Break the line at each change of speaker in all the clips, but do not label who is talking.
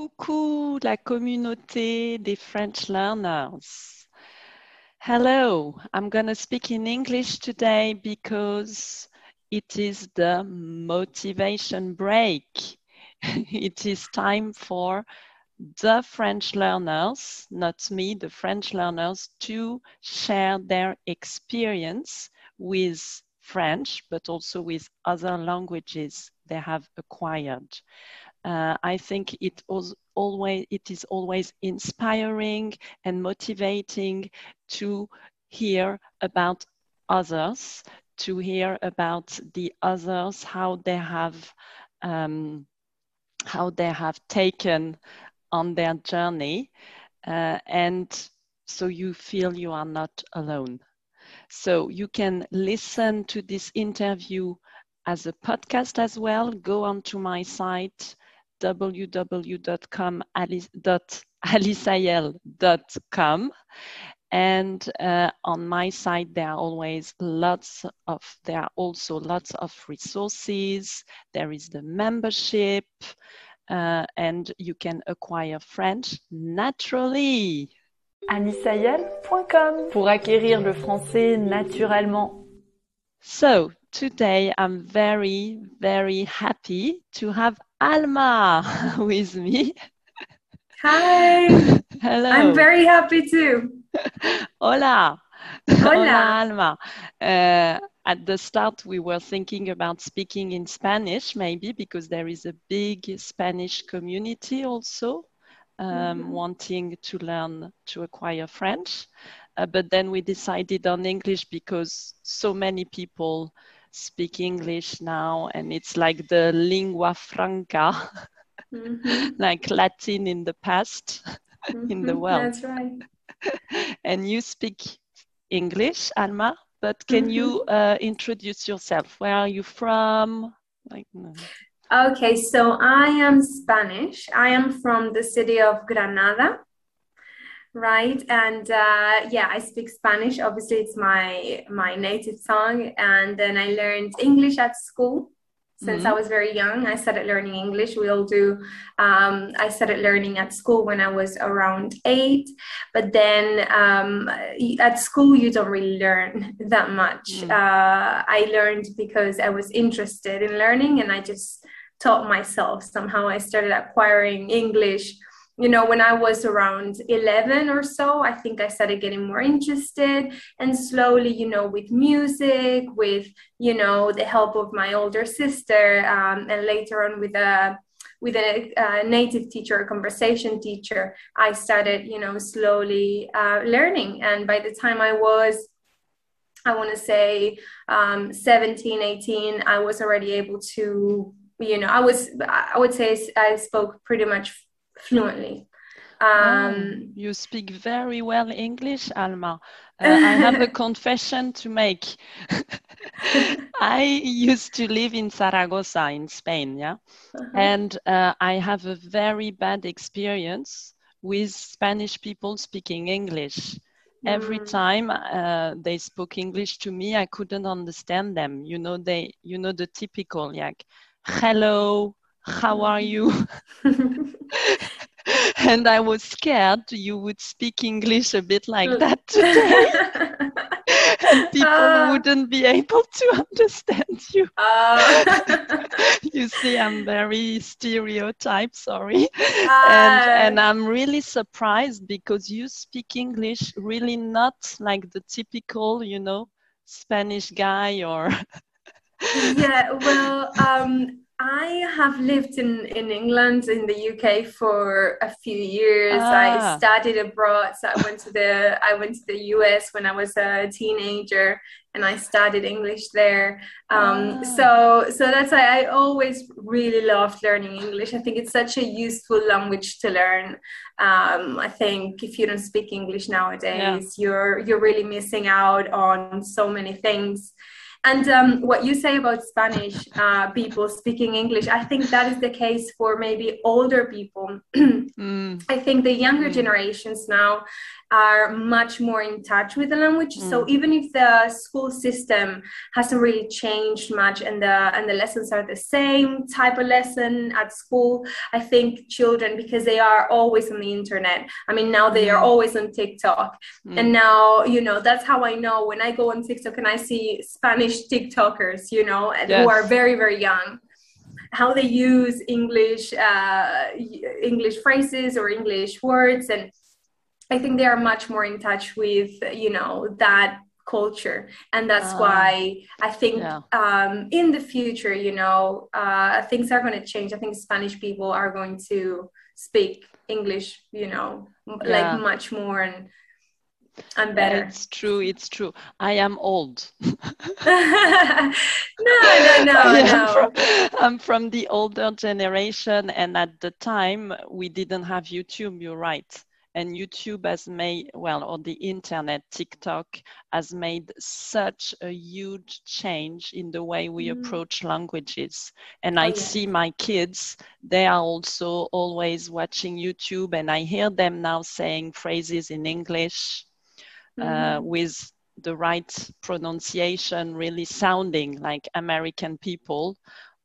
Coucou la communauté des French learners. Hello, I'm going to speak in English today because it is the motivation break. it is time for the French learners, not me, the French learners, to share their experience with French, but also with other languages they have acquired. Uh, I think it was always it is always inspiring and motivating to hear about others, to hear about the others, how they have um, how they have taken on their journey, uh, and so you feel you are not alone. So you can listen to this interview as a podcast as well. Go onto my site www.aliceayel.com and uh, on my site there are always lots of there are also lots of resources. There is the membership uh, and you can acquire french naturally.
aliceayel.com pour acquérir le français naturellement.
So today i'm very very happy to have Alma with me.
Hi.
Hello.
I'm very happy too.
Hola.
Hola.
Hola, Alma. Uh, at the start, we were thinking about speaking in Spanish, maybe because there is a big Spanish community also um, mm-hmm. wanting to learn to acquire French. Uh, but then we decided on English because so many people speak English now, and it's like the lingua franca, mm-hmm. like Latin in the past mm-hmm. in the mm-hmm. world.
That's right.
and you speak English, Alma, but can mm-hmm. you uh, introduce yourself? Where are you from? Like. No.
Okay, so I am Spanish. I am from the city of Granada right? And uh, yeah i speak spanish. Obviously it's my my native tongue. And then i learned english at school since mm-hmm. i was very young. I started learning english. We all do. Um, i started learning at school when i was around eight. But then um, at school you don't really learn that much. Mm-hmm. uh, i learned because i was interested in learning and i just taught myself. Somehow i started acquiring english you know, when I was around 11 or so, I think I started getting more interested. And slowly, you know, with music, with, you know, the help of my older sister, um, and later on with a with a, a, native teacher, a conversation teacher, I started, you know, slowly uh, learning. And by the time I was I want to say um, 17, 18, I was already able to, you know, I was, I would say I spoke pretty much fluently. Um,
oh, you speak very well English, Alma. Uh, I have a confession to make. I used to live in Zaragoza in Spain, yeah, uh-huh. and uh, I have a very bad experience with Spanish people speaking English. Mm. Every time uh, they spoke English to me, I couldn't understand them. You know, they, you know, the typical like, "Hello, how are you?" and I was scared you would speak English a bit like that today. and people uh, wouldn't be able to understand you. Uh, you see, I'm very stereotype, sorry. Uh, and, and I'm really surprised because you speak English really not like the typical, you know, Spanish guy or.
yeah, well, um, I have lived in, in England, in the UK for a few years. Ah. I studied abroad. So I went to the I went to the US when I was a teenager, and I studied English there. Um, ah. So so that's why I always really loved learning English. I think it's such a useful language to learn. Um, I think if you don't speak English nowadays, yeah. you're you're really missing out on so many things And um, what you say about Spanish uh, people speaking English, I think that is the case for maybe older people. mm. I think the younger mm. generations now are much more in touch with the language. Mm. So even if the school system hasn't really changed much and the and the lessons are the same type of lesson at school, I think children because they are always on the internet. I mean now they are mm. always on TikTok. Mm. And now, you know, that's how I know when I go on TikTok and I see Spanish TikTokers, you know, yes. who are very very young how they use English uh, English phrases or English words and I think they are much more in touch with, you know, that culture. And that's uh, why i think yeah. um, in the future you know uh, things are going to change. I think spanish people are going to speak english you know yeah. like much more and and better.
Yeah, it's true it's true. I am old.
No no no,
no. From, i'm from the older generation and at the time we didn't have youtube you're right and YouTube has made, well, or the internet, TikTok has made such a huge change in the way we mm. approach languages. And oh, I yeah. see my kids, they are also always watching YouTube, and I hear them now saying phrases in English uh, mm. uh, with the right pronunciation, really sounding like American people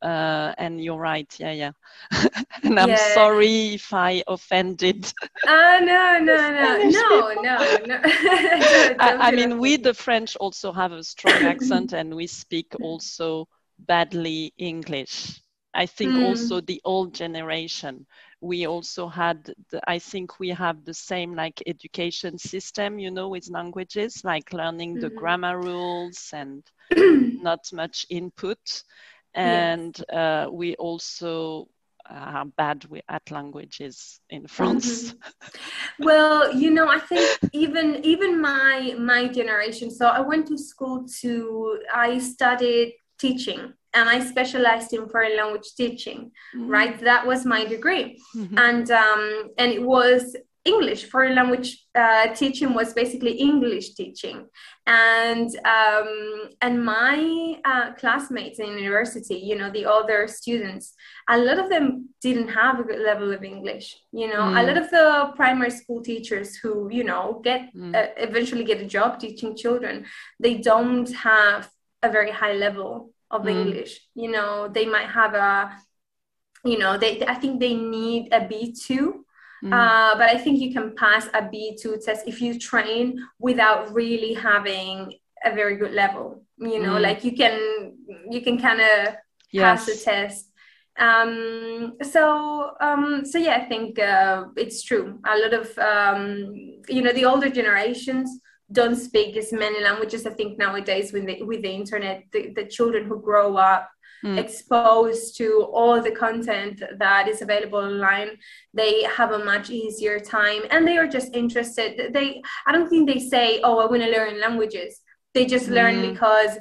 uh, and you're right yeah yeah. And i'm yeah. sorry if i offended.
Uh, no no no. No, no no. No
I, I mean we the french also have a strong accent and we speak also badly english. I think mm. also the old generation we also had the, i think we have the same like education system you know with languages like learning mm. the grammar rules and not much input and yes. uh, we also are bad we at languages in France.
Mm-hmm. well, you know, I think even even my my generation. So I went to school to I studied teaching and I specialized in foreign language teaching. Mm-hmm. Right, that was my degree, mm-hmm. and um, and it was English. Foreign language uh, teaching was basically English teaching, and um, and my uh, classmates in university, you know, the other students, a lot of them didn't have a good level of English. You know, mm. a lot of the primary school teachers who you know get mm. uh, eventually get a job teaching children, they don't have a very high level of mm. English. You know, they might have a you know they i think they need a b2 Mm. Uh, but I think you can pass a B2 test if you train without really having a very good level. You know, mm. like you can you can kind of yes. pass the test. Um, so um, so yeah, I think uh, it's true. A lot of um, you know the older generations don't speak as many languages. I think nowadays with the with the internet, the, the children who grow up mm. exposed to all the content that is available online they have a much easier time and they are just interested they i don't think they say oh i want to learn languages they just learn mm. because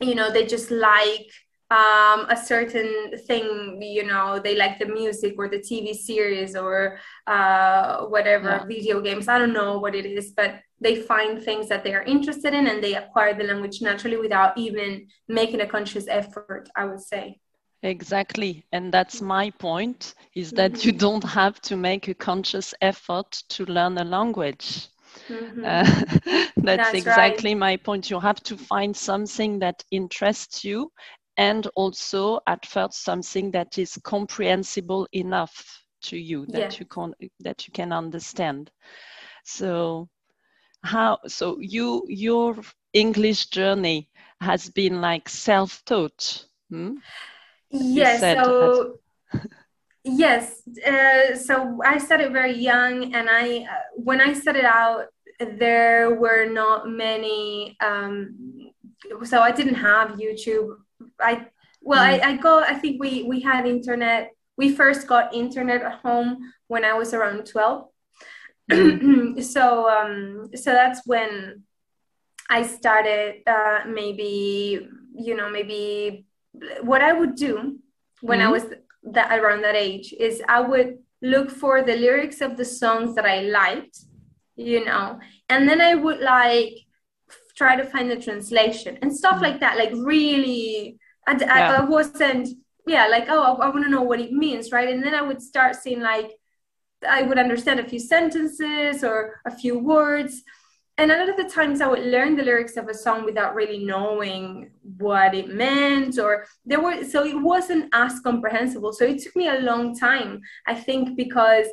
you know they just like um, a certain thing, you know, they like the music or the TV series or uh, whatever yeah. video games. I don't know what it is, but they find things that they are interested in and they acquire the language naturally without even making a conscious effort, I would say.
Exactly. And that's my point is that mm-hmm. you don't have to make a conscious effort to learn a language. Mm-hmm. Uh, that's, that's, exactly right. my point. You have to find something that interests you and also at first something that is comprehensible enough to you that yeah. you can that you can understand so how so you your english journey has been like self-taught hmm?
yes so yes uh, so i started very young and i uh, when i started out there were not many um, so i didn't have youtube i well mm. I, I got i think we we had internet we first got internet at home when i was around 12 so um, so that's when I started. Uh, maybe you know maybe what I would do when mm. I was that around that age is I would look for the lyrics of the songs that I liked, you know, and then I would like try to find the translation and stuff like that. Like really, I,
Yeah.
I, I wasn't, yeah, like, oh, I, I want to know what it means, right? And then I would start seeing like, I would understand a few sentences or a few words. And a lot of the times I would learn the lyrics of a song without really knowing what it meant, or there were, so it wasn't as comprehensible. So it took me a long time, I think, because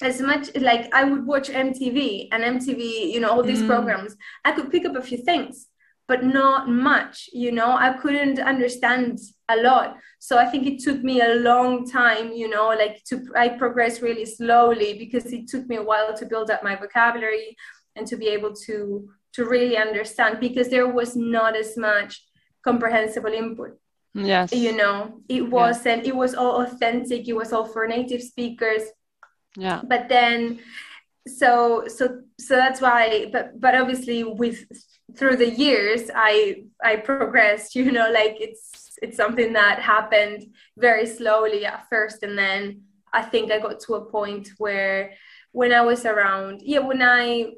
as much like I would watch MTV and MTV, you know, all these
Mm.
programs, I could pick up a few things, but not much, you know, I couldn't understand a lot. So I think it took me a long time, you know, like to, I progressed really slowly because it took me a while to build up my vocabulary and to be able to, to really understand because there was not as much comprehensible input
Yes.
you know it wasn't it was all authentic it was all for native speakers
Yeah.
but then so so so that's why but but obviously with through the years i i progressed you know like it's it's something that happened very slowly at first. And then i think i got to a point where when i was around yeah when i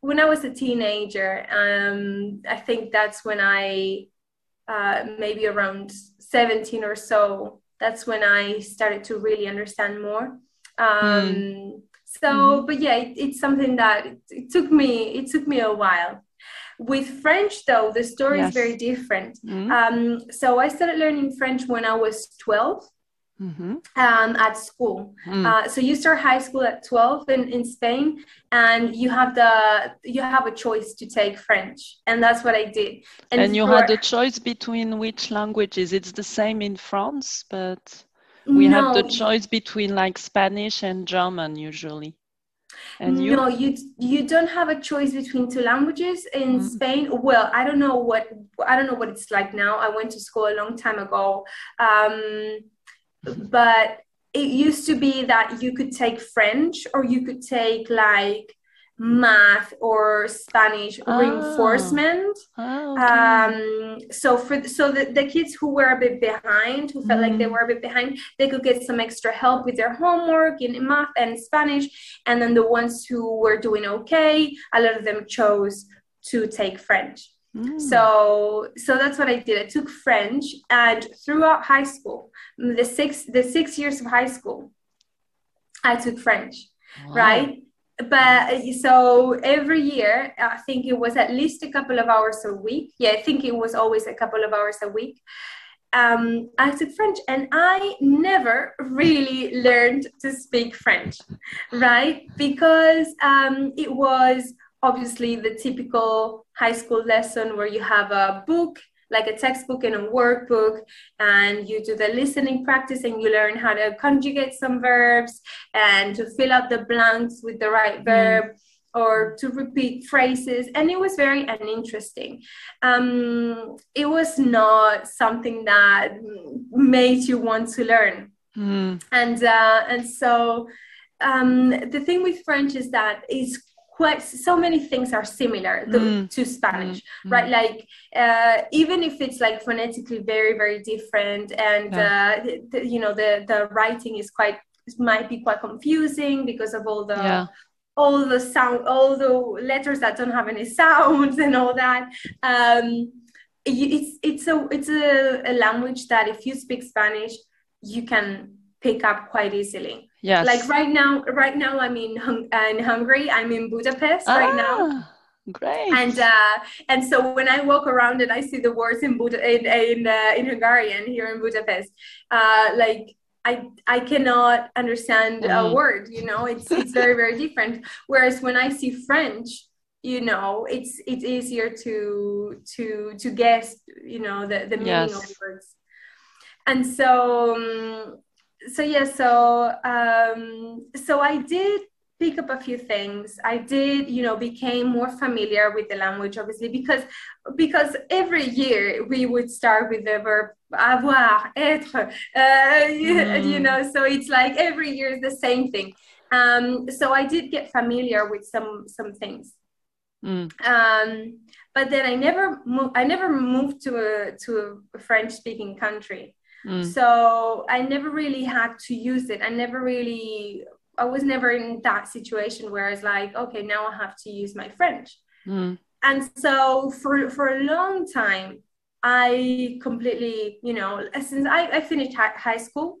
when i was a teenager um i think that's when i uh maybe around 17 or so that's when i started to really understand more. Um so but yeah it, it's something that it, it took me it took me a while with french though the story
Yes.
is very different
Mm.
um so i started learning french when i was 12
Mhm.
um, at school
Mm.
uh, so you start high school at 12 in, in spain and you have the you have a choice to take french and that's what i did
And you
for-
had the choice between which languages? It's the same in France, but we
no,
had the choice between like Spanish and German usually. And you?
No, you you don't have a choice between two languages in
Mm.
Spain. Well, I don't know what I don't know what it's like now. I went to school a long time ago, um, but it used to be that you could take French or you could take like math or Spanish
Ah.
reinforcement.
Ah, okay.
Um, so for so the, the kids who were a bit behind, who felt like they
Mm.
were a bit behind, they could get some extra help with their homework in math and Spanish. And then the ones who were doing okay, a lot of them chose to take French.
Mm.
So so that's what I did. I took French and throughout high school, the six the six years of high school, I took French
Wow.
right? But uh, so every year, I think it was at least a couple of hours a week. Yeah, I think it was always a couple of hours a week. Um, I took French and I never really learned to speak French, right? Because um, it was obviously the typical high school lesson where you have a book like a textbook and a workbook and you do the listening practice and you learn how to conjugate some verbs and to fill out the blanks with the right verb or to repeat phrases and it was very uninteresting. Um, it was not something that made you want to learn.
Mm.
and uh, and so um, the thing with french is that it's quite so many things are similar to,
Mm.
to spanish
Mm.
right like uh, even if it's like phonetically very very different and uh, the, the- you know the the writing is quite might be quite confusing because of all the
Yeah.
all the sound all the letters that don't have any sounds and all that um it's it's a it's a, a language that if you speak spanish you can pick up quite easily
Yes.
like right now right now i'm in, Hung- in hungary i'm in budapest right now
Ah, Great.
and uh, and so when I walk around and I see the words in Buda in in, uh, in Hungarian here in Budapest, uh, like I I cannot understand a
Mm.
word. You know, it's it's very very different. Whereas when I see French, you know, it's it's easier to to to guess. You know, the the meaning of
Yes.
words. And so um, so yeah, so um, so I did pick up a few things. I did, you know, became more familiar with the language, obviously, because because every year we would start with the verb avoir, être, uh, you,
Mm.
you know. So it's like every year is the same thing. Um, so I did get familiar with some some things.
Mm.
Um, but then I never moved. I never moved to a to a French speaking country.
Mm.
So I never really had to use it. I never really, I was never in that situation where it's like, okay, now I have to use my French.
Mm.
and so for for a long time i completely you know since i, I finished high school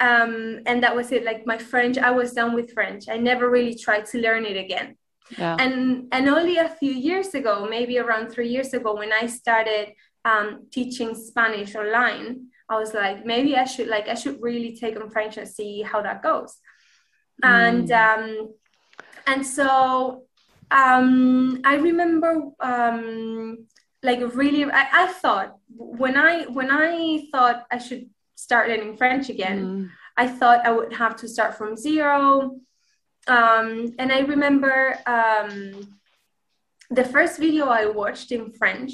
um, and that was it like my french i was done with french i never really tried to learn it again yeah. and and only a few years ago maybe around three years ago when i started um, teaching spanish online i was like maybe i should like i should really take on french and see how that goes mm. and um and so um i remember um like really I, I thought when i when i thought i should start learning French again. Mm. I thought I would have to start from zero. Um, and I remember um, the first video I watched in French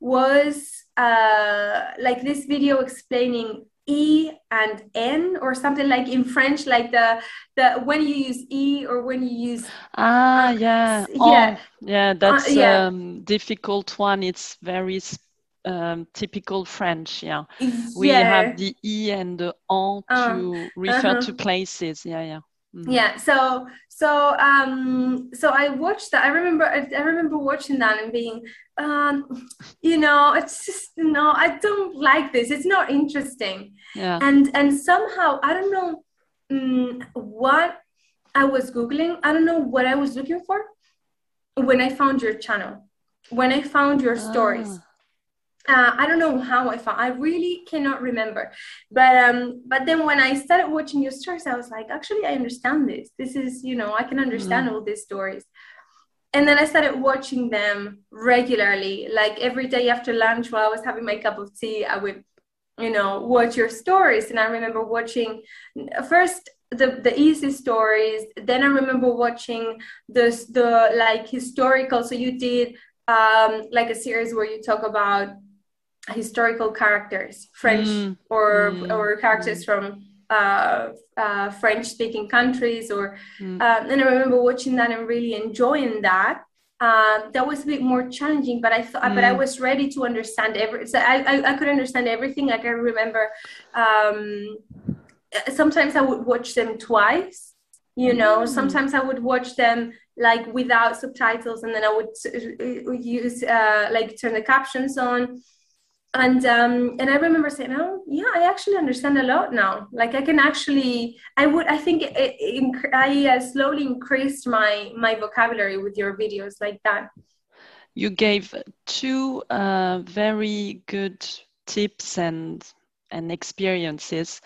was uh, like this video explaining E and N or something like in French, like the the when you use E or when you use
ah yeah yeah oh, yeah that's uh, yeah. Um, difficult one. It's very um, typical French. Yeah. yeah. we have the e and the en uh, to refer uh-huh. to places. Yeah, yeah.
Mm-hmm. Yeah. So so um so I watched that. I remember I, I remember watching that and being um you know it's just no I don't like this. It's not interesting. Yeah. And and somehow I don't know um, what I was googling. I don't know what I was looking for when I found your channel. When I found your stories. Uh, I don't know how I found. I really cannot remember, but um, but then when I started watching your stories, I was like, actually, I understand this. This is, you know, I can understand mm. all these stories. And then I started watching them regularly, like every day after lunch while I was having my cup of tea. I would, you know, watch your stories. And I remember watching first the the easy stories. Then I remember watching the the like historical. So you did um, like a series where you talk about historical characters, French mm. or mm. or characters mm. from uh, uh, French speaking countries. Or mm. uh, and I remember watching that and really enjoying that. Uh, that was a bit more challenging, but I thought, but I mm. was ready to understand every. So I, I, I could understand everything. Like I remember, um, sometimes I would watch them twice. You know, mm. sometimes I would watch them like without subtitles, and then I would uh, use uh, like turn the captions on and um, and I remember saying, "Oh, yeah, I actually understand a lot now. Like I can actually, I would, I think it, it, I uh, slowly increased my my vocabulary with your videos like that."
You gave two uh, very good tips and and experiences.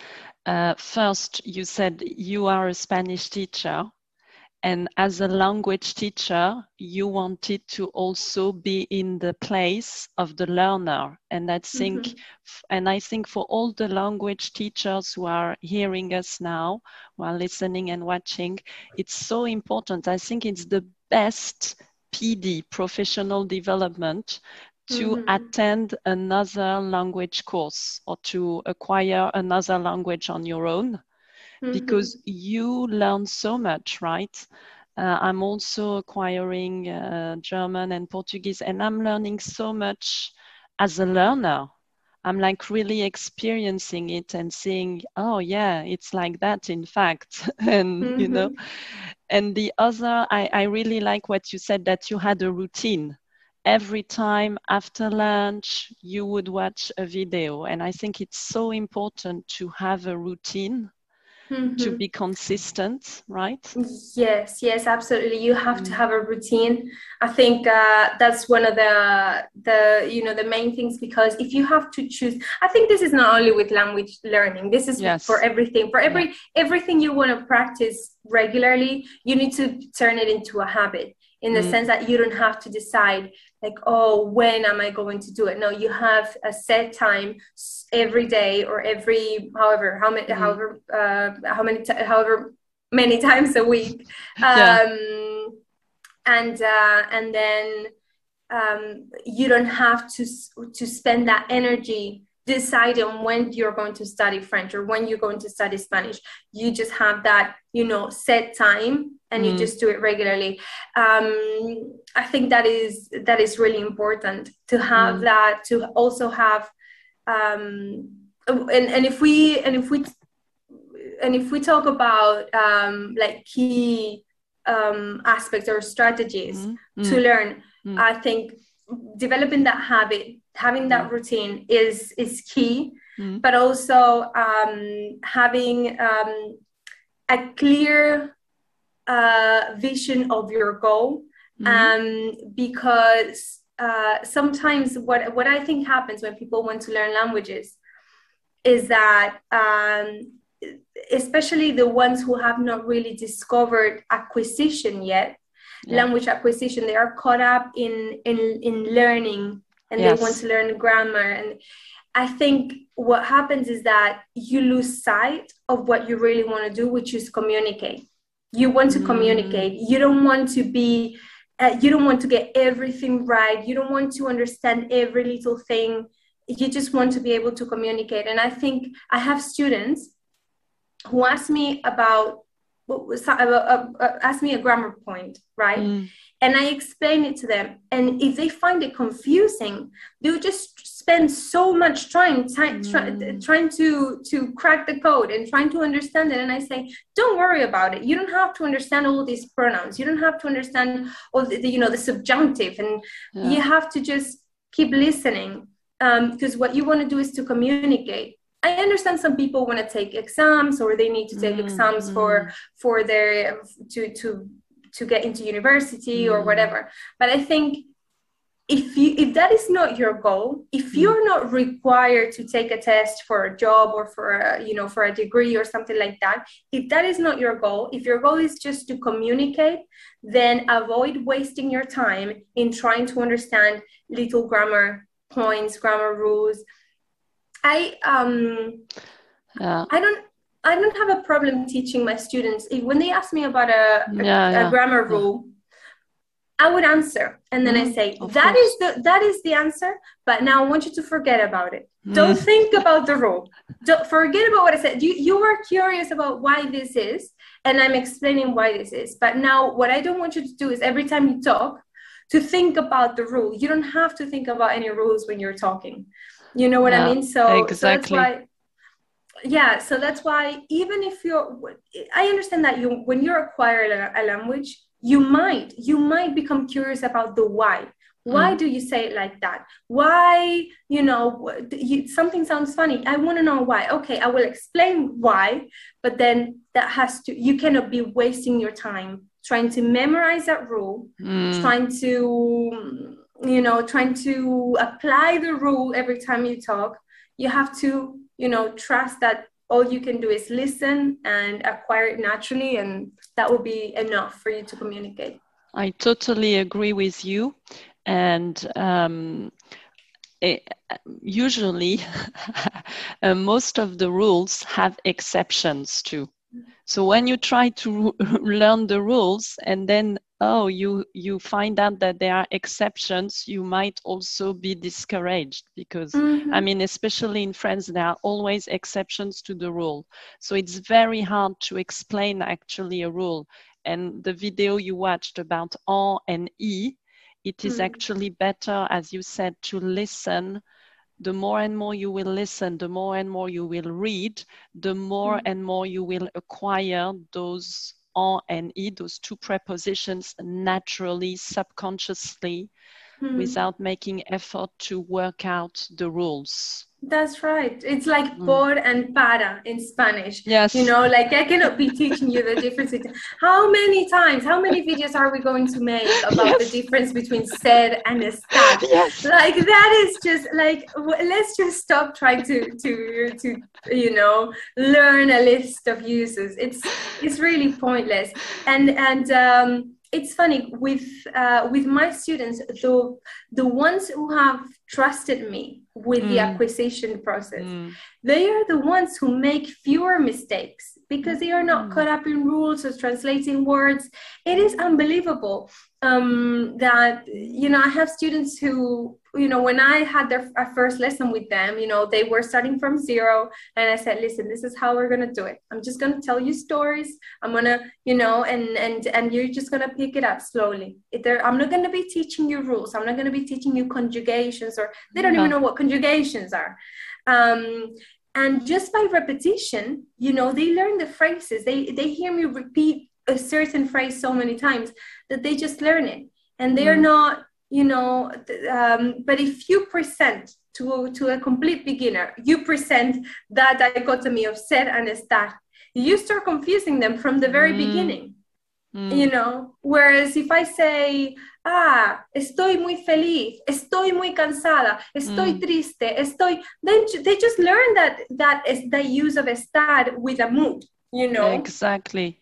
Uh, first, you said you are a Spanish teacher and as a language teacher you wanted to also be in the place of the learner and i think mm-hmm. and i think for all the language teachers who are hearing us now while listening and watching it's so important i think it's the best pd professional development to mm-hmm. attend another language course or to acquire another language on your own mm-hmm. because you learn so much, right? Uh, I'm also acquiring uh, German and Portuguese, and I'm learning so much as a learner. I'm like really experiencing it and seeing, oh yeah, it's like that in fact, and mm-hmm. you know. And the other, I, I really like what you said that you had a routine every time after lunch you would watch a video and i think it's so important to have a routine mm-hmm. to be consistent, right?
Yes, yes, absolutely. You have mm-hmm. to mm. have a routine. I think uh, that's one of the the you know the main things because if you have to choose, I think this is not only with language learning. This is yes. for everything. For every yeah. everything you want to practice regularly, you need to turn it into a habit in the mm. sense that you don't have to decide like oh when am i going to do it no you have a set time every day or every however how many mm. however uh, how many t- however many times a week um, yeah. and uh, and then um, you don't have to to spend that energy decide on when you're going to study French or when you're going to study Spanish. You just have that, you know, set time and mm. you just do it regularly. Um, I think that is that is really important to have mm. that, to also have um, and, and if we and if we and if we talk about um, like key um, aspects or strategies mm. to learn mm. i think developing that habit having that mm. routine is is key mm. but also um, having um, a clear uh, vision of your goal mm. um, because uh, sometimes what what I think happens when people want to learn languages is that um, especially the ones who have not really discovered acquisition yet yeah. language acquisition they are caught up in in in learning and yes. they want to learn grammar and i think what happens is that you lose sight of what you really want to do which is communicate you want to mm. communicate you don't want to be uh, you don't want to get everything right you don't want to understand every little thing you just want to be able to communicate and i think i have students who ask me about uh, uh, uh, ask me a grammar point, right? Mm. And I explain it to them. And if they find it confusing, they'll just spend so much time try, mm. trying to, to crack the code and trying to understand it. And I say, don't worry about it. You don't have to understand all these pronouns. You don't have to understand all the, the you know, the subjunctive. And yeah. you have to just keep listening because um, what you want to do is to communicate I understand some people want to take exams or they need to take mm-hmm. exams for mm. for their to to to get into university mm-hmm. or mm. whatever. But I think if you if that is not your goal, if mm. you're not required to take a test for a job or for a, you know for a degree or something like that, if that is not your goal, if your goal is just to communicate, then avoid wasting your time in trying to understand little grammar points, grammar rules I um yeah. I don't I don't have a problem teaching my students if, when they ask me about a, a, yeah, a grammar rule. I would answer, and then mm, I say that course. is the that is the answer. But now I want you to forget about it. Mm. Don't think about the rule. Don't forget about what I said. You you were curious about why this is, and I'm explaining why this is. But now what I don't want you to do is every time you talk, to think about the rule. You don't have to think about any rules when you're talking. You know what yeah, I mean? So, exactly. so that's why yeah so that's why even if you're i understand that you when you acquire a, a language you might you might become curious about the why. Why mm. do you say it like that? Why you know you, something sounds funny. I want to know why. Okay i will explain why but then that has to you cannot be wasting your time trying to memorize that rule mm. trying to you know trying to apply the rule every time you talk. You have to you know trust that all you can do is listen and acquire it naturally and that will be enough for you to communicate.
I totally agree with you. And um, it, usually uh, most of the rules have exceptions too. So when you try to learn the rules and then oh you you find out that there are exceptions you might also be discouraged because mm-hmm. i mean especially in france there are always exceptions to the rule so it's very hard to explain actually a rule and the video you watched about en and e it is mm-hmm. actually better as you said to listen the more and more you will listen, the more and more you will read, the more mm. and more you will acquire those en and e, those two prepositions naturally, subconsciously, mm. without making effort to work out the rules.
That's right. It's like mm. por and para in Spanish.
Yes.
You know, like I cannot be teaching you the difference between how many times, how many videos are we going to make about yes. the difference between ser and estar? Yes. Like that is just like let's just stop trying to to to you know learn a list of uses. It's it's really pointless. And and um it's funny with uh, with my students the the ones who have trusted me with mm. the acquisition process mm. they are the ones who make fewer mistakes because they are not mm. caught up in rules or translating words it is unbelievable um, that you know i have students who you know when i had their first lesson with them you know they were starting from zero and i said listen this is how we're going to do it i'm just going to tell you stories i'm going to you know and and and you're just going to pick it up slowly i'm not going to be teaching you rules i'm not going to be teaching you conjugations or they don't even know what conjugations are um, and just by repetition you know they learn the phrases they they hear me repeat a certain phrase so many times that they just learn it and they are mm. not you know um, but if you present to, to a complete beginner you present that dichotomy of ser and estar you start confusing them from the very mm. beginning mm. you know whereas if i say ah estoy muy feliz estoy muy cansada estoy mm. triste estoy then they just learn that that is the use of estar with a mood you know
exactly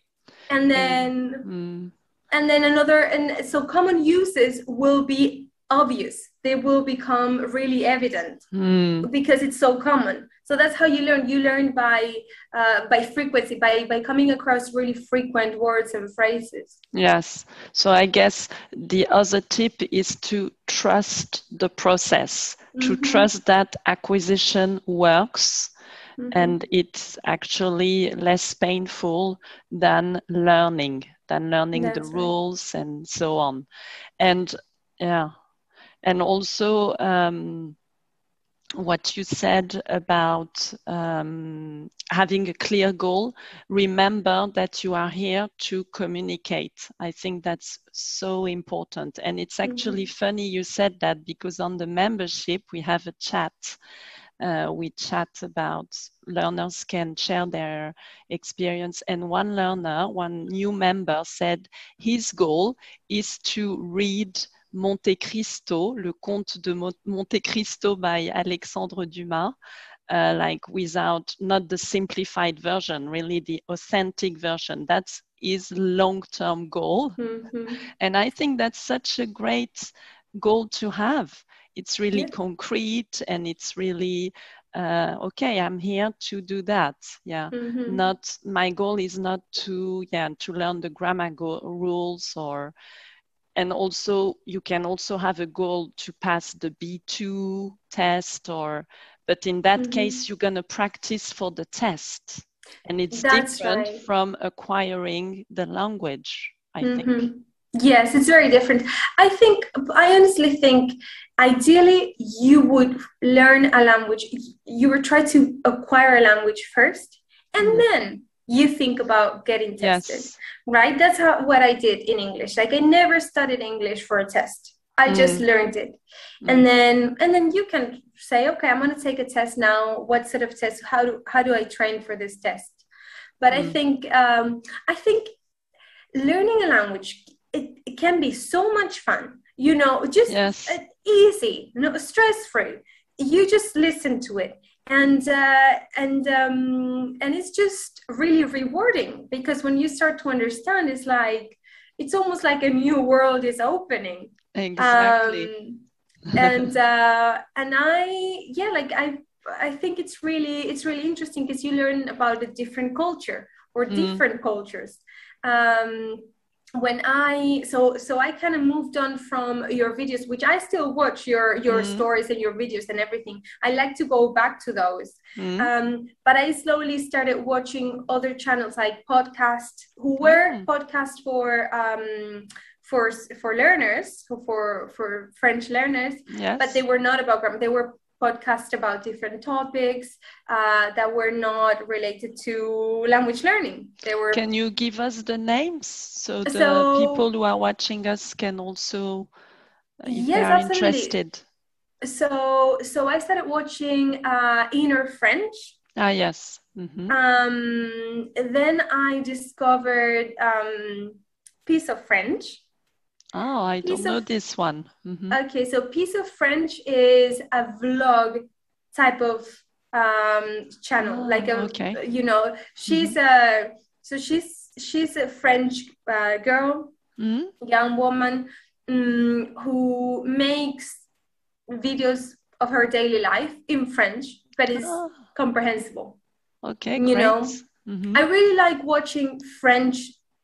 and then mm. and then another and so common uses will be obvious they will become really evident mm. because it's so common so that's how you learn you learn by uh, by frequency by by coming across really frequent words and phrases
yes so i guess the other tip is to trust the process mm-hmm. to trust that acquisition works mm-hmm. and it's actually less painful than learning than learning that's the right. rules and so on and yeah and also um, what you said about um, having a clear goal. Remember that you are here to communicate. I think that's so important. And it's actually mm-hmm. funny you said that because on the membership we have a chat uh, we chat about learners can share their experience. And one learner one new member said his goal is to read Monte Cristo, le comte de Monte Cristo by Alexandre Dumas, uh, like without not the simplified version, really the authentic version. That's his long-term goal, mm-hmm. and I think that's such a great goal to have. It's really yeah. concrete and it's really uh, okay i'm here to do that yeah mm-hmm. not my goal is not to yeah to learn the grammar go- rules or and also you can also have a goal to pass the b2 test or but in that mm-hmm. case you're going to practice for the test and it's That's different right. from acquiring the language i mm-hmm. think
yes it's very different i think i honestly think ideally you would learn a language you would try to acquire a language first and mm-hmm. then you think about getting tested yes. right that's how what i did in english like i never studied english for a test i mm. just learned it mm. and then and then you can say okay i'm going to take a test now what sort of test how do how do i train for this test but mm. i think um, i think learning a language it, it can be so much fun you know just yes. easy no stress free you just listen to it and uh, and um, and it's just really rewarding because when you start to understand, it's like it's almost like a new world is opening.
Exactly. Um,
and uh, and I yeah, like I I think it's really it's really interesting because you learn about a different culture or mm. different cultures. Um, when i so so i kind of moved on from your videos which i still watch your your mm-hmm. stories and your videos and everything i like to go back to those mm-hmm. um, but i slowly started watching other channels like podcast who were mm-hmm. podcasts for um, for for learners for for french learners yes. but they were not about grammar they were podcast about different topics uh, that were not related to language learning. They were.
Can you give us the names so the so, people who are watching us can also, uh, if yes, they are absolutely. interested?
So, so I started watching uh, Inner French.
Ah, yes.
Mm-hmm. Um, then I discovered um, Piece of French.
Oh, I don't know this one.
Mm-hmm. Okay, so Piece of French is a vlog type of um, channel, oh, like a, okay. you know, she's mm-hmm. a so she's she's a French uh, girl, mm-hmm. young woman um, who makes videos of her daily life in French, but it's oh. comprehensible.
Okay,
you great. know, mm-hmm. I really like watching French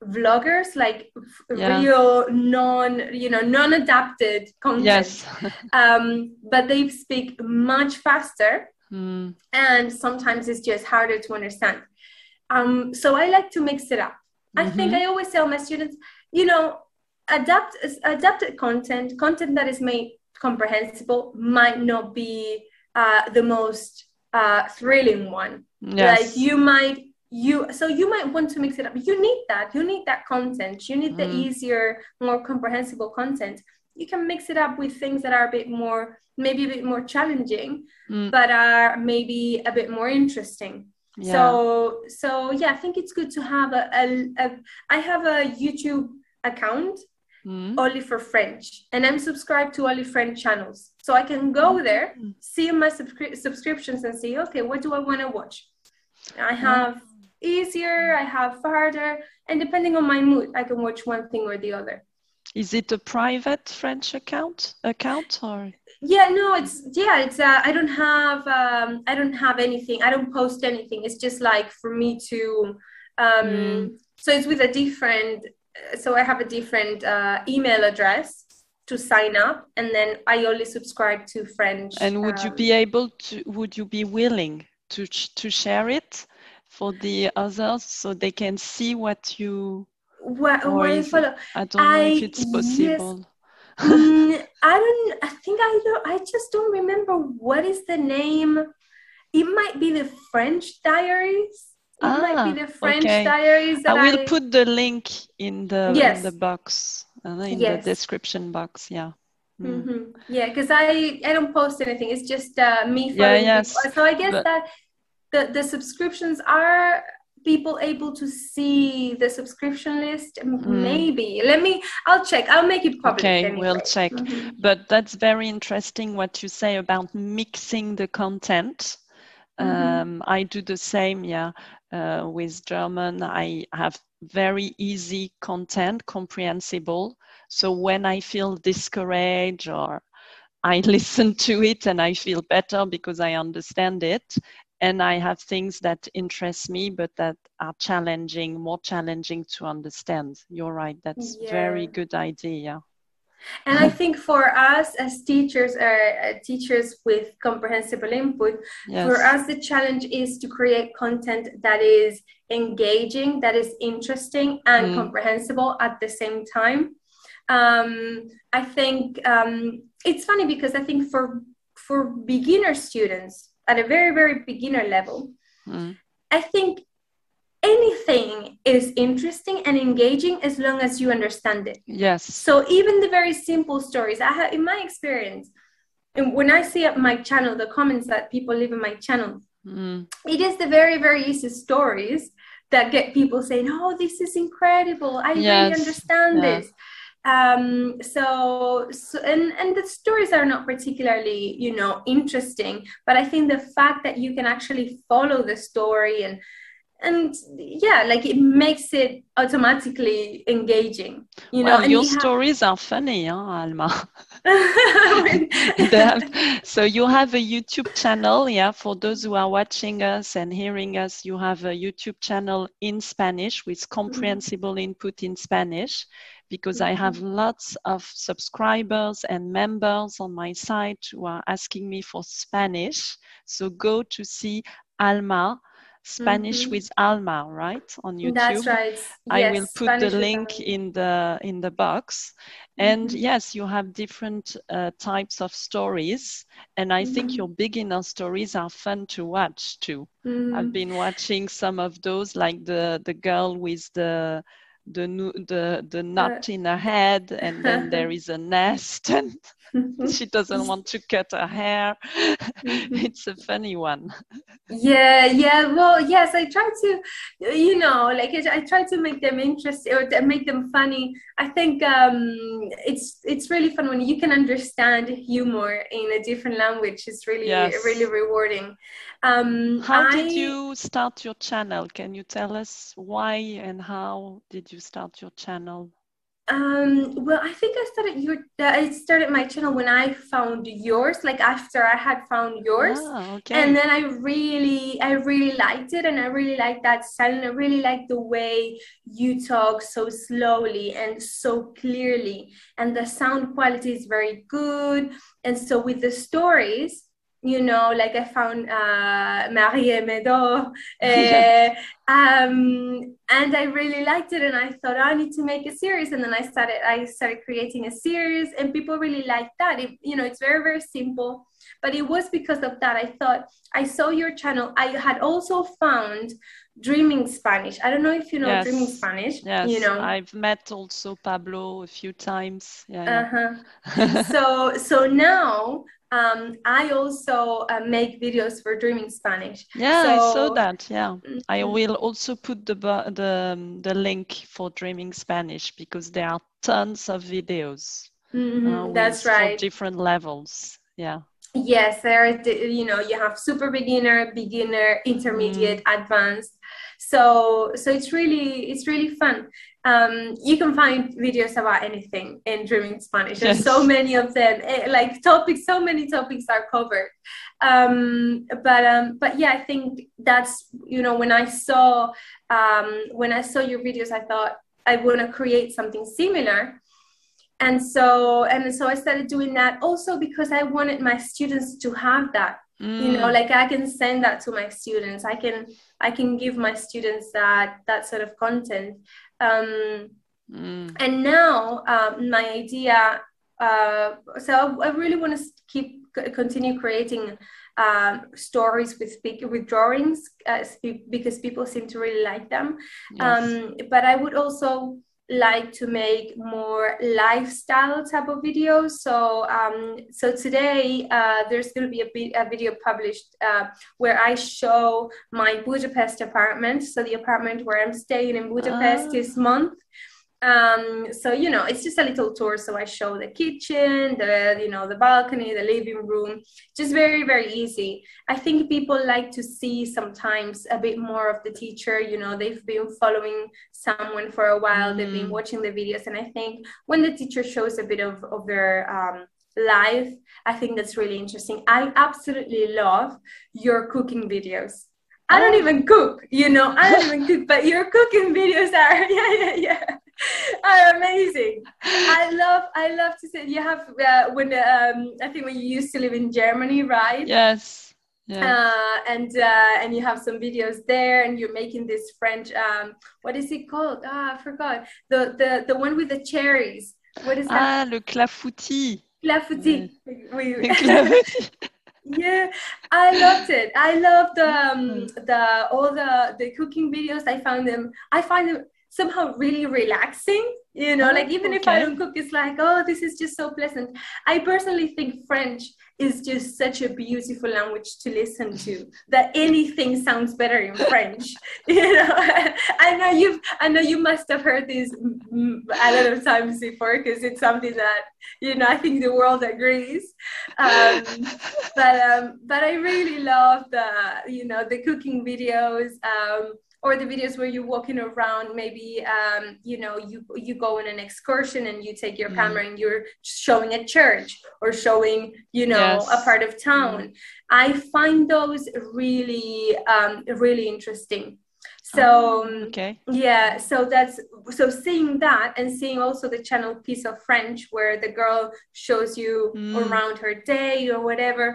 vloggers like yeah. real non you know non-adapted content yes um but they speak much faster mm. and sometimes it's just harder to understand um so i like to mix it up mm-hmm. i think mm-hmm. i always tell my students you know adapt adapted content content that is made comprehensible might not be uh, the most uh, thrilling one yes. like you might you so you might want to mix it up you need that you need that content you need the mm. easier more comprehensible content you can mix it up with things that are a bit more maybe a bit more challenging
Mm.
but are maybe a bit more interesting
Yeah.
so so yeah i think it's good to have a, a, a i have a youtube account
Mm.
only for french and i'm subscribed to only french channels so i can go there
Mm.
see my subscri- subscriptions and see okay what do i want to watch i have easier i have harder and depending on my mood i can watch one thing or the other
Is it a private French account account or?
yeah no it's yeah it's uh, i don't have um i don't have anything i don't post anything it's just like for me to um
Mm.
so it's with a different so i have a different uh, email address to sign up and then i only subscribe to french
And would you
um,
be able to? Would you be willing to to share it for the others so they can see what you?
what, I follow
I don't know if
I-
it's
yes.
possible.
Mm, i don't i think i don't i just don't remember what is the name it might be the french diaries it might
Ah,
be the french
okay.
diaries
I will put the link in the
Yes.
in the box uh, in
Yes.
the description box. Yeah. Mm.
hmm Yeah, because I I don't post anything. It's just uh, me
Yeah, yes,
people. So I guess
but-
that the the subscriptions are people able to see the subscription list.
Mm.
Maybe. Let me. I'll check. I'll make it public.
Okay,
anyway.
we'll check.
Mhm.
But that's very interesting what you say about mixing the content.
Mhm.
Um, I do the same, yeah. Uh, with German, I have very easy content, comprehensible. So when I feel discouraged or I listen to it and I feel better because I understand it. And I have things that interest me, but that are challenging, more challenging to understand. You're right. That's very good idea.
And I think for us as teachers, uh, uh, teachers with comprehensible input,
Yes.
for us the challenge is to create content that is engaging that is interesting and
Mm.
comprehensible at the same time um, i think um, it's funny because i think for for beginner students at a very very beginner level
Mm.
i think anything is interesting and engaging as long as you understand it
Yes.
so even the very simple stories I have in my experience, and when I see at my channel the comments that people leave in my channel,
Mm.
it is the very very easy stories that get people saying, "Oh, this is incredible! I really understand this." Um, so, so and and the stories are not particularly you know interesting, but I think the fact that you can actually follow the story and and yeah, like it makes it automatically engaging. You know,
well,
and
your
you have-
stories are funny, huh, Alma? Have- so you have a YouTube channel, yeah. For those who are watching us and hearing us, you have a YouTube channel in Spanish with comprehensible input in Spanish, because I have lots of subscribers and members on my site who are asking me for Spanish. So go to see Alma, Spanish
Mhm.
with Alma, right, on YouTube.
That's right. Yes, I
will put
Spanish
the link in the in the box. And
Mhm.
yes, you have different uh, types of stories, and I think
Mhm.
your beginner stories are fun to watch too. I've been watching some of those, like the the girl with the the the the nut in her head, and then there is a nest, and she doesn't want to cut her hair.
Mhm.
it's a funny one.
yeah, yeah. Well, yes, I try to, you know, like I I try to make them interesting or make them funny. I think um, it's it's really fun when you can understand humor in a different language. It's really
Yes.
really rewarding. Um,
How
I,
did you start your channel? Can you tell us why and how did you start your channel?
Um, well, I think I started your. Uh, I started my channel when I found yours. Like after I had found yours.
Ah, okay.
and then i really i really liked it and i really liked that style and i really liked the way you talk so slowly and so clearly and the sound quality is very good and so with the stories you know like i found uh marie medo uh, um and i really liked it and i thought "Oh, i need to make a series and then i started i started creating a series and people really liked that it, you know it's very very simple but it was because of that i thought i saw your channel i had also found Dreaming Spanish. I don't know if you know
Yes.
Dreaming Spanish.
Yes,
You know.
I've met also Pablo a few times. Yeah, yeah.
Uh-huh. so so now um, I also uh, make videos for Dreaming Spanish.
Yeah, I saw that. Yeah, I
Mhm.
will also put the the um, the link for Dreaming Spanish because there are tons of videos.
Mhm,
uh,
That's right.
different levels. Yeah.
Yes, there are, you know, you have super beginner, beginner, intermediate,
Mm.
advanced. So, so it's really, it's really fun. Um, you can find videos about anything in Dreaming Spanish. There's so many of them, eh, like topics, so many topics are covered. Um, but, um, but yeah, I think that's, you know, when I saw, um, when I saw your videos, I thought I want to create something similar. And so and so i started doing that also because i wanted my students to have that. You know
Mm,
like i can send that to my students. I can i can give my students that that sort of content um
mm,
and now um, my idea uh, so i really want to keep continue creating um, stories with with drawings uh, because people seem to really like them
yes.
um, but I would also like to make more lifestyle type of videos. So, um, so today uh, there's going to be a, bi- a video published uh, where I show my Budapest apartment. So the apartment where I'm staying in Budapest
Ah.
this month. Um, so you know, it's just a little tour. So I show the kitchen, the you know, the balcony, the living room, just very very easy. I think people like to see sometimes a bit more of the teacher. You know, they've been following someone for a while, they've been
Mm.
watching the videos, and I think when the teacher shows a bit of, of their um, life, I think that's really interesting. I absolutely love your cooking videos. I don't
Oh.
even cook, you know, I don't even cook, but your cooking videos are, yeah, yeah, yeah, amazing. I love, I love to say you have uh, when um, I think when you used to live in Germany, right?
yes. Yeah.
uh, and uh, and you have some videos there, and you're making this French. Um, what is it called? Ah, I forgot. The the the one with the cherries. What is that?
ah, le clafoutis.
Clafoutis. Oui,
Le
oui.
clafoutis.
yeah, I loved it. I loved the um, the all the the cooking videos. I found them. I find them somehow really relaxing. You know,
Oh,
like even if I don't cook, it's like oh, this is just so pleasant. I personally think French is just such a beautiful language to listen to. That anything sounds better in French. You know, I know you've. I know you must have heard this a lot of times before because it's something that you know. I think the world agrees. Um, but um, but I really love the you know the cooking videos um, or the videos where you're walking around. Maybe um, you know you you go on an excursion and you take your
Mm.
camera and you're showing a church or showing you know
Yes.
a part of town. I find those really um, really interesting. So um,
okay.
yeah, so that's so seeing that and seeing also the channel Piece of French where the girl shows you
Mm.
around her day or whatever.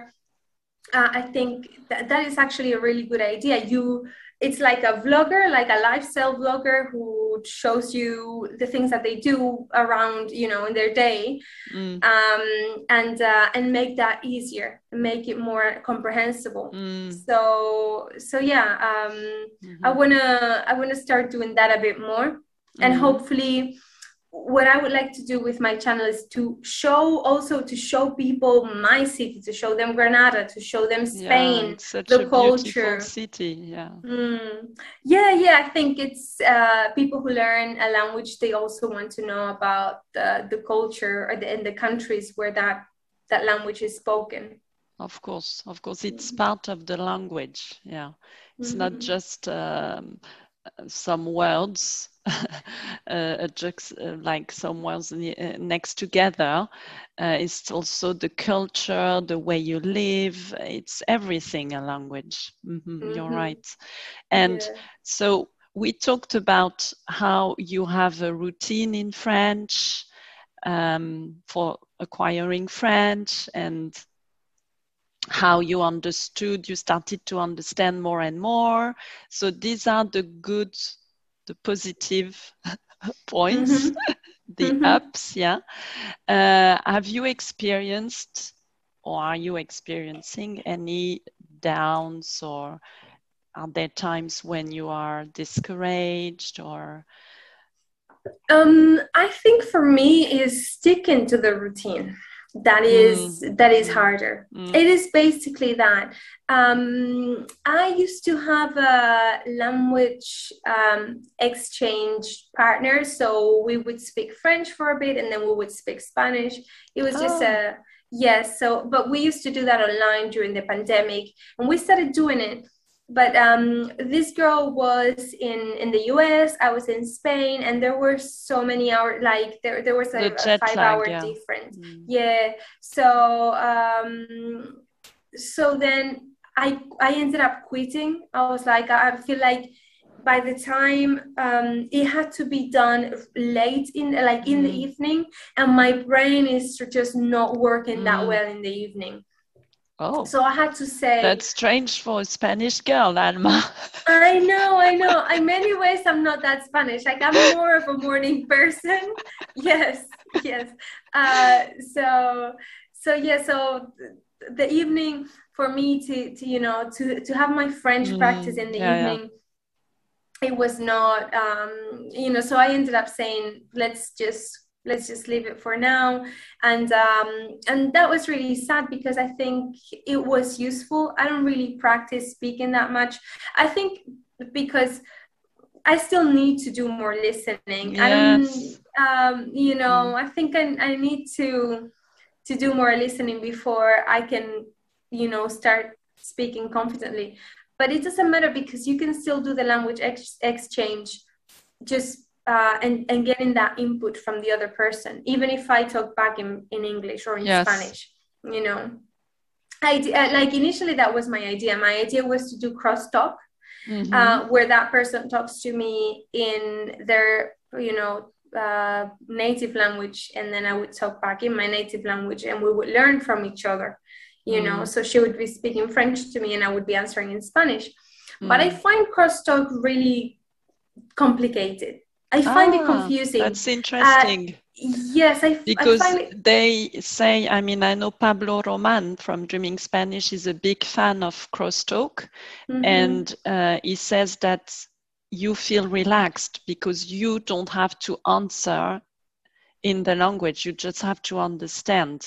Uh, I think that, that is actually a really good idea. You, it's like a vlogger, like a lifestyle vlogger who shows you the things that they do around, you know, in their day,
Mm,
um, and uh, and make that easier, make it more comprehensible.
mm,
So so yeah, um,
mhm,
I wanna I wanna start doing that a bit more, and
mhm.
hopefully, what I would like to do with my channel is to show also to show people my city, to show them Granada, to show them
Yeah,
Spain.
such
the
a
culture.
city. Yeah.
Mm. Yeah, yeah. I think it's uh, people who learn a language. They also want to know about the, the culture or the in the countries where that that language is spoken.
Of course, of course, it's
Mhm.
part of the language. Yeah, it's not
Mhm.
just um, some words, uh, a uh, like some words uh, next together. Uh, it's also the culture, the way you live. It's everything a language. Mhm, You're
Mhm.
right. And
Yeah.
so we talked about how you have a routine in French um, for acquiring French and how you understood, you started to understand more and more. So these are the good, the positive points, the
Mhm.
ups, yeah. Uh, have you experienced or are you experiencing any downs or are there times when you are discouraged or
um, I think for me is sticking to the routine. That is
Mm.
that is
Mm.
harder.
Mm.
It is basically that. Um, I used to have a language um, exchange partner, so we would speak French for a bit, and then we would speak Spanish. It was just
Oh.
a yes. So, but we used to do that online during the pandemic, and we started doing it but um, this girl was in in the US. I was in Spain, and there were so many hours. Like there there was a,
The
a five
lag,
hour
yeah.
difference.
Mm.
Yeah. So um, so then I I ended up quitting. I was like I feel like by the time um, it had to be done late in like in the
Mm.
evening, and my brain is just not working that
Mm.
well in the evening.
Oh
So I had to say
that's strange for a spanish girl alma
I know, I know. In many ways, I'm not that Spanish. Like I'm more of a morning person. Yes, yes. Uh, so, so yeah. So the evening for me to, to you know, to to have my French
Mm,
practice in the
yeah, yeah.
evening, it was not, um, you know. So I ended up saying, let's just let's just leave it for now. And um and that was really sad because i think it was useful. I don't really practice speaking that much. I think because i still need to do more listening. I don't
Yes.
um you know i think I, I need to to do more listening before i can you know start speaking confidently. But it doesn't matter because you can still do the language ex- exchange. Just uh, and and getting that input from the other person even if i talk back in, in english or in
Yes.
spanish you know I uh, like initially that was my idea my idea was to do crosstalk
Mhm.
uh, where that person talks to me in their you know uh, native language and then i would talk back in my native language and we would learn from each other you know
Mm.
so she would be speaking french to me and i would be answering in spanish but i
Mm.
find crosstalk really complicated i find it
Ah,
confusing.
that's interesting.
yes i,
because
I find it
they say i mean i know pablo roman from dreaming spanish. Is a big fan of crosstalk
Mhm.
and uh, he says that you feel relaxed because you don't have to answer in the language. You just have to understand.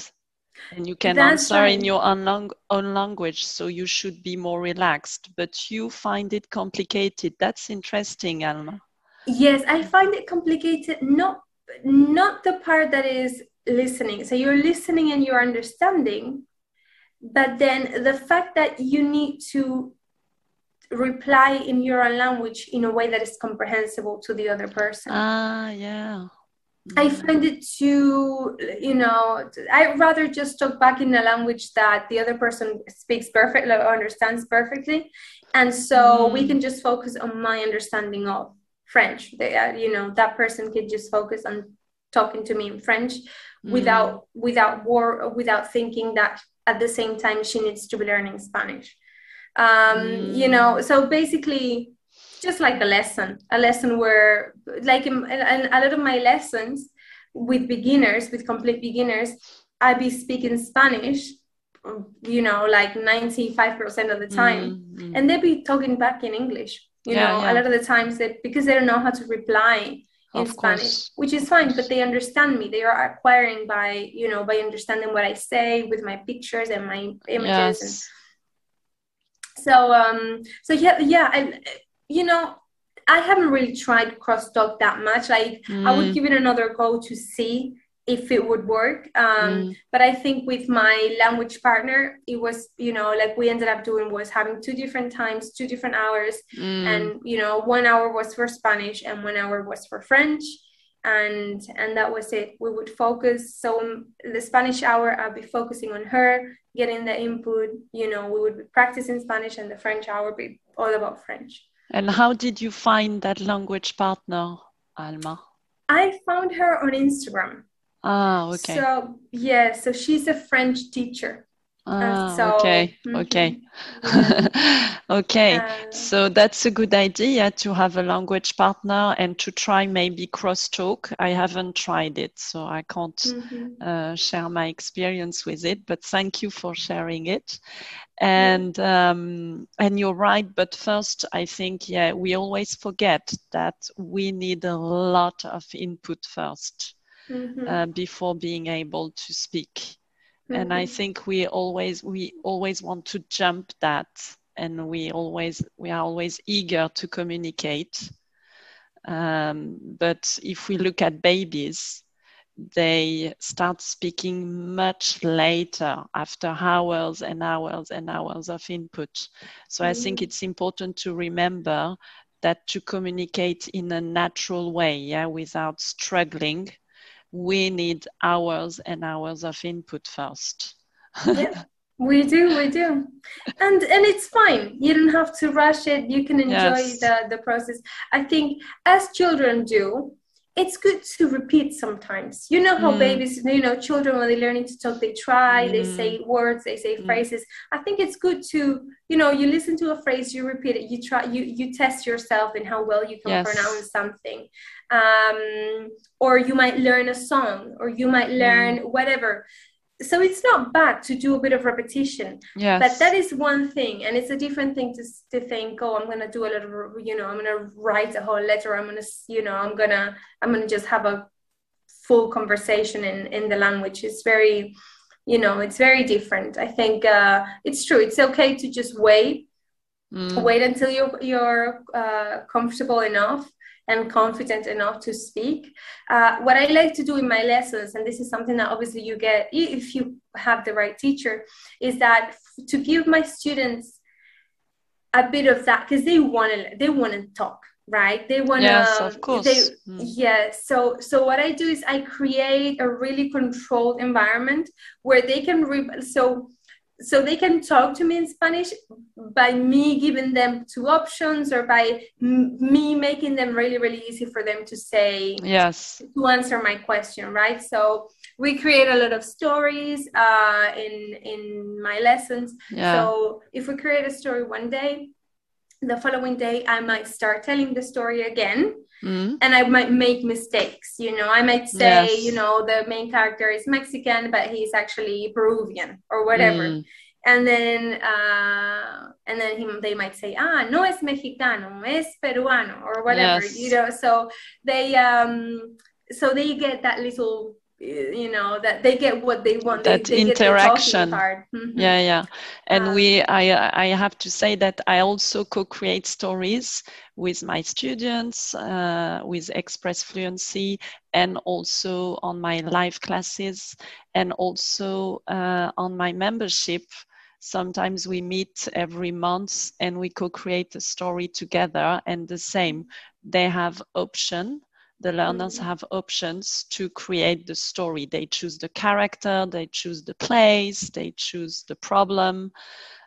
And you can
That's
answer in your own, lang- own language so you should be more relaxed. But you find it complicated. That's interesting alma
Yes, I find it complicated. Not not the part that is listening. So you're listening and you're understanding, but then the fact that you need to reply in your own language in a way that is comprehensible to the other person.
ah yeah
I find it too, you know, I'd rather just talk back in a language that the other person speaks perfectly or understands perfectly. And so we
Mm.
can just focus on my understanding of French. They, uh, you know, that person could just focus on talking to me in French without without war without thinking that at the same time she needs to be learning Spanish. Um, You know, so basically just like a lesson, a lesson where, like in, in a lot of my lessons with beginners, with complete beginners, I be speaking Spanish, you know, like 95% of the time.
Mm, mm.
And they be talking back in English, you
Yeah,
know,
yeah.
a lot of the times that because they don't know how to reply in
Of
Spanish,
course.
which is fine, but they understand me. They are acquiring by, you know, by understanding what I say with my pictures and my images and
yes
so um so yeah yeah and you know i haven't really tried crosstalk that much like i would
Mm,
give it another go to see if it would work. Um
mm,
but i think with my language partner it was you know like we ended up doing was having two different times two different hours.
Mm.
and you know one hour was for spanish and one hour was for french. And and that was it. We would focus. So the spanish hour i'll be focusing on her getting the input. You know we would be practicing spanish and the french hour be all about french.
And how did you find that language partner, Alma?
i found her on instagram
Ah, okay.
so yeah so she's a french teacher
Ah, so, okay, mm-hmm. okay, yeah. okay. Uh, so that's a good idea to have a language partner and to try maybe crosstalk. I haven't tried it, so I can't mm-hmm. uh, share my experience with it. But thank you for sharing it. And um, and you're right. But first, I think yeah, we always forget that we need a lot of input 1st mm-hmm. uh, before being able to speak mm-hmm. and i mm-hmm. think we always we always want to jump that and we always we are always eager to communicate um, but if we look at babies they start speaking much later after hours and hours and hours of input so mm-hmm. i think mm-hmm. it's important to remember that to communicate in a natural way yeah without struggling we need hours and hours of input first.
yeah, we do, we do. And and it's fine. You don't have to rush it. You can enjoy yes. the, the process. I think as children do, it's good to repeat sometimes. You know how mm. babies, you know, children when they're learning to talk, they try, mm. they say words, they say mm. phrases. I think it's good to, you know, you listen to a phrase, you repeat it, you try, you you test yourself in how well you can yes. pronounce something. Um, or you might learn a song, or you might learn mm. whatever so it's not bad to do a bit of repetition yes. but that is one thing and it's a different thing to, to think oh i'm gonna do a little you know i'm gonna write a whole letter i'm gonna you know i'm gonna i'm gonna just have a full conversation in in the language it's very you know it's very different i think uh, it's true it's okay to just wait mm. wait until you're you're uh, comfortable enough and confident enough to speak. Uh, what I like to do in my lessons, and this is something that obviously you get if you have the right teacher, is that to give my students a bit of that because they want to they want to talk right they want to
yes of course
they, mm. yeah so so what i do is i create a really controlled environment where they can re- so so they can talk to me in Spanish by me giving them two options or by m- me making them really really easy for them to say
yes.
to answer my question right? So we create a lot of stories uh, in in my lessons. Yeah. so if we create a story one day the following day i might start telling the story again Mm. and I might make mistakes. You know, I might say, yes. you know, the main character is Mexican, but he's actually Peruvian or whatever. Mm. And then, uh, and then he, they might say, ah, no es mexicano, es peruano, or whatever. Yes. You know, so they, um, so they get that little you know that they get what they want
that
they,
they interaction. mm-hmm. yeah yeah. And um, we i i have to say that i also co-create stories with my students uh, with express fluency and also on my live classes and also uh, on my membership. Sometimes we meet every month and we co-create a story together and the same. They have option the learners have options to create the story. They choose the character, they choose the place, they choose the problem.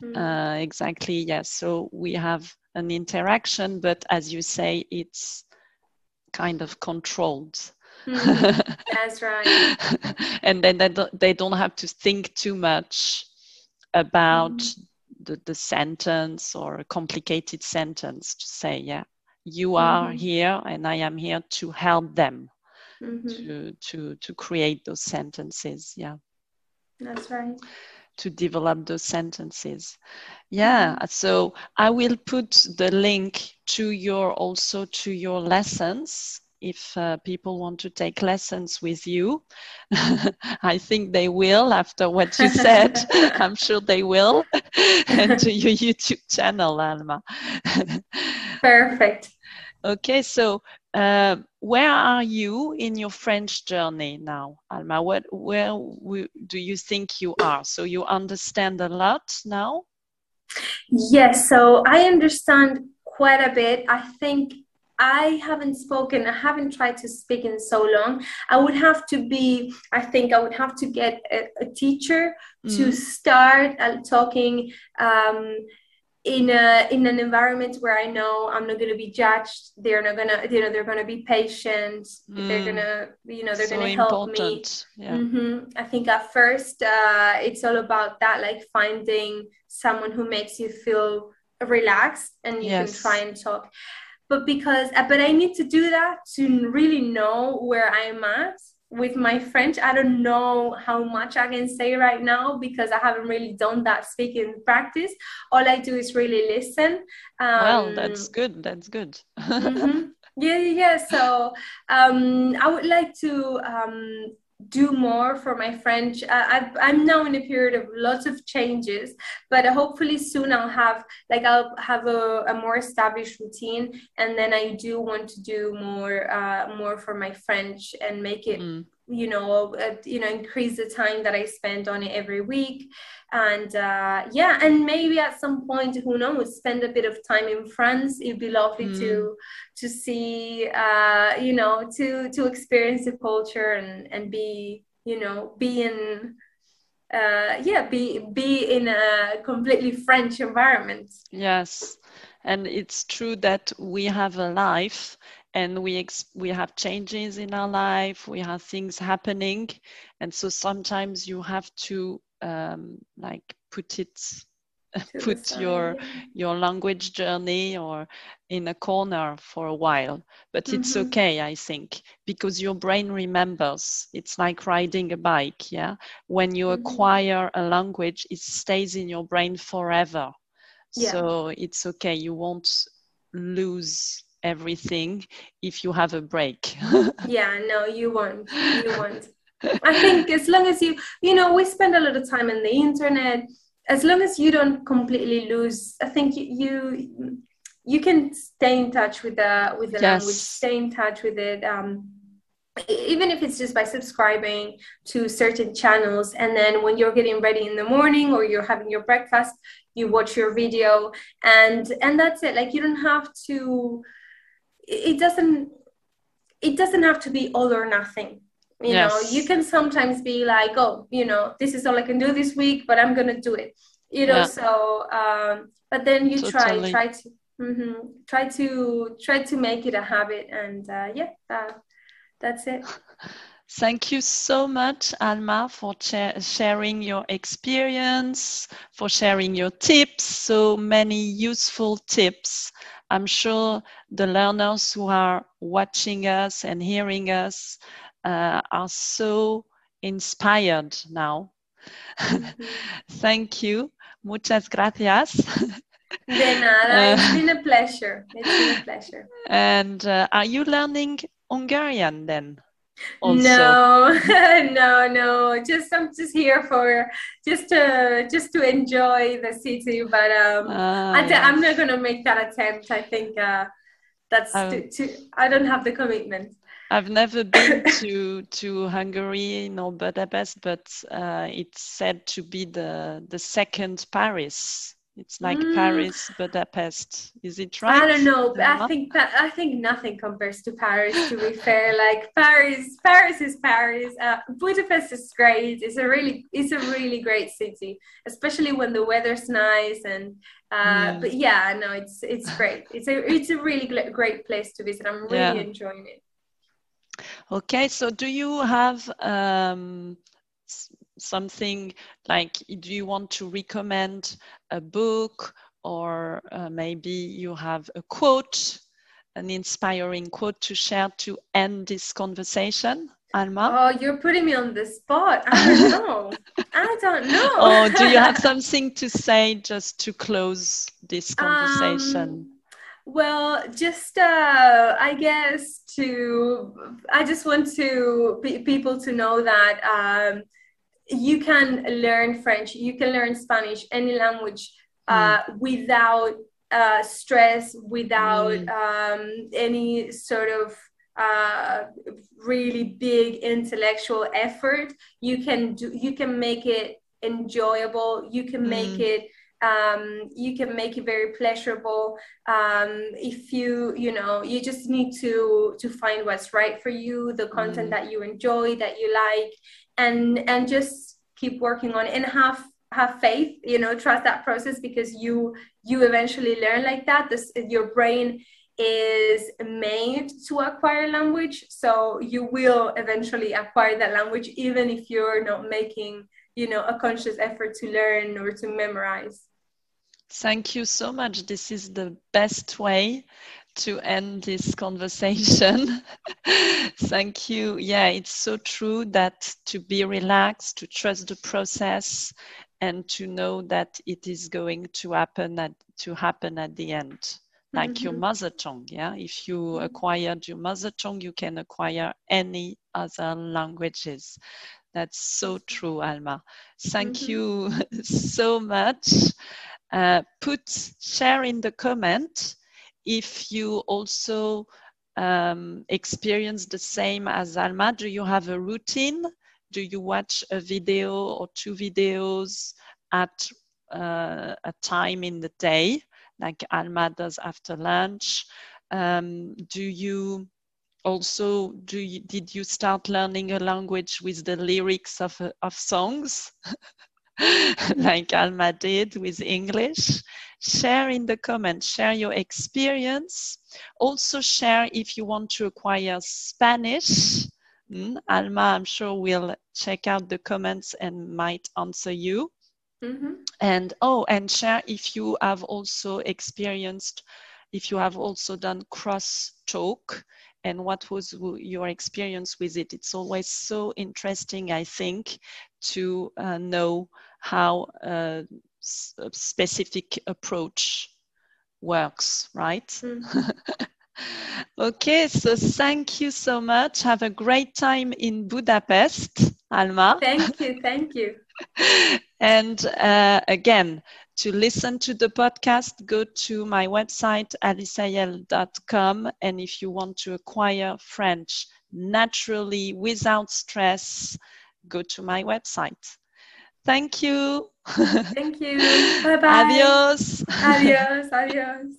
Mm-hmm. Uh, exactly, yes. So we have an interaction, but as you say, it's kind of controlled.
Mm-hmm. That's right.
and then they don't, they don't have to think too much about mm-hmm. the, the sentence or a complicated sentence to say, yeah, you are mm-hmm. here and i am here to help them mm-hmm. to to to create those sentences yeah.
That's right.
To develop those sentences. Yeah mm-hmm. so i will put the link to your also to your lessons. If uh, people want to take lessons with you i think they will after what you said. I'm sure they will. And to your youtube channel alma.
Perfect
Okay, so uh, where are you in your French journey now, Alma? What, where do you think you are? So you understand a lot now?
Yes, so I understand quite a bit. I think I haven't spoken, I haven't tried to speak in so long. I would have to be, I think I would have to get a, a teacher mm. to start uh, talking. Um, in a in an environment where I know I'm not going to be judged. They're not gonna, you know, they're going to be patient. Mm. They're gonna, you know, they're so going to help me. Yeah. Mm-hmm. I think at first uh, it's all about that, like finding someone who makes you feel relaxed and you yes. can try and talk. But because, but I need to do that to really know where I'm at with my French, I don't know how much I can say right now because I haven't really done that speaking practice. All I do is really listen.
Um, well, that's good. That's good.
mm-hmm. Yeah, yeah. So um, I would like to um, do more for my French. Uh, i am now in a period of lots of changes, but hopefully soon I'll have like I'll have a, a more established routine, and then I do want to do more uh, more for my French and make it. Mm you know uh, you know increase the time that i spend on it every week. And uh, yeah and maybe at some point who knows spend a bit of time in france. It'd be lovely mm. to to see uh, you know to to experience the culture and and be you know be in uh, yeah be be in a completely french environment.
Yes. And it's true that we have a life and we ex- we have changes in our life we have things happening and so sometimes you have to um, like put it put your your language journey or in a corner for a while but mm-hmm. it's okay i think because your brain remembers it's like riding a bike yeah when you mm-hmm. acquire a language it stays in your brain forever yeah. so it's okay you won't lose everything if you have a break.
yeah, no, you won't. You won't. I think as long as you, you know, we spend a lot of time on the internet. As long as you don't completely lose, I think you you, you can stay in touch with the with the yes. language, stay in touch with it. Um, even if it's just by subscribing to certain channels and then when you're getting ready in the morning or you're having your breakfast you watch your video and and that's it like you don't have to it doesn't it doesn't have to be all or nothing you yes. know you can sometimes be like oh you know this is all i can do this week but i'm gonna do it you know yeah. so um but then you totally. try try to mm-hmm, try to try to make it a habit and uh, yeah uh, that's it
Thank you so much, Alma, for sharing your experience, for sharing your tips, so many useful tips I'm sure the learners who are watching us and hearing us uh, are so inspired now. Mm-hmm. Thank you. Muchas gracias.
De nada, it's been a pleasure. It's been a pleasure.
And uh, are you learning Hungarian then?
Also. No, no, no. Just I'm just here for just to just to enjoy the city, but um, uh, I yes. I'm not gonna make that attempt. I think uh, that's um, too, too, I don't have the commitment.
I've never been to to Hungary nor Budapest, but uh, it's said to be the the second Paris it's like mm. Paris, Budapest. Is it right?
I don't know. I think I think nothing compares to Paris. To be fair, like Paris, Paris is Paris. Uh, Budapest is great. It's a really, it's a really great city, especially when the weather's nice. And uh, yeah. but yeah, no, it's it's great. It's a it's a really great place to visit. I'm really yeah. enjoying it.
Okay, so do you have um, something like do you want to recommend a book or uh, maybe you have a quote an inspiring quote to share to end this conversation? Alma?
Oh you're putting me on the spot. I don't know. I don't know.
Oh do you have something to say just to close this conversation? um,
well, just uh, I guess to I just want to people to know that um, you can learn French, you can learn Spanish, any language uh, mm. without uh, stress, without mm. um, any sort of uh, really big intellectual effort. You can do, you can make it enjoyable. You can make mm. it um, you can make it very pleasurable um, if you you know you just need to to find what's right for you the content mm. that you enjoy that you like and and just keep working on and have have faith you know trust that process because you you eventually learn like that. This, your brain is made to acquire language, so you will eventually acquire that language, even if you're not making, you know, a conscious effort to learn or to memorize.
Thank you so much. This is the best way to end this conversation. Thank you. Yeah, it's so true that to be relaxed, to trust the process, and to know that it is going to happen at to happen at the end like mm-hmm. your mother tongue yeah if you acquired your mother tongue you can acquire any other languages that's so true alma thank mm-hmm. you so much uh, put share in the comment if you also um, experience the same as alma do you have a routine do you watch a video or two videos at uh, a time in the day, like Alma does after lunch? Um, do you also do you, did you start learning a language with the lyrics of of songs? like Alma did with English. Share in the comments, share your experience. Also, share if you want to acquire Spanish Mm, Alma, I'm sure will check out the comments and might answer you. Mm-hmm. And oh, and share if you have also experienced, if you have also done cross talk and what was your experience with it. It's always so interesting, I think, to uh, know how a specific approach works, right? Mm-hmm. Okay, so thank you so much. Have a great time in Budapest, Alma.
Thank you, thank you.
and uh, again, to listen to the podcast, go to my website, aliceayel.com. And if you want to acquire French naturally without stress, go to my website. Thank you.
Thank you. Bye bye.
Adios.
Adios. Adios.